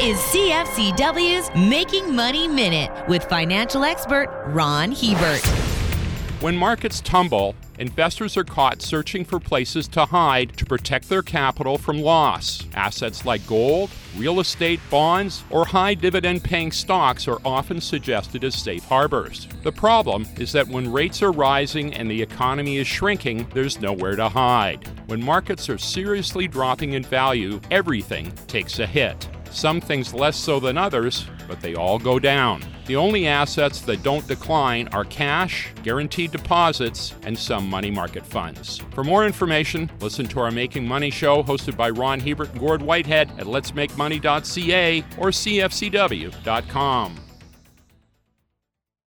is CFCW's Making Money Minute with financial expert Ron Hebert. When markets tumble, investors are caught searching for places to hide to protect their capital from loss. Assets like gold, real estate, bonds, or high dividend paying stocks are often suggested as safe harbors. The problem is that when rates are rising and the economy is shrinking, there's nowhere to hide. When markets are seriously dropping in value, everything takes a hit. Some things less so than others, but they all go down. The only assets that don't decline are cash, guaranteed deposits, and some money market funds. For more information, listen to our Making Money show hosted by Ron Hebert and Gord Whitehead at letsmakemoney.ca or cfcw.com.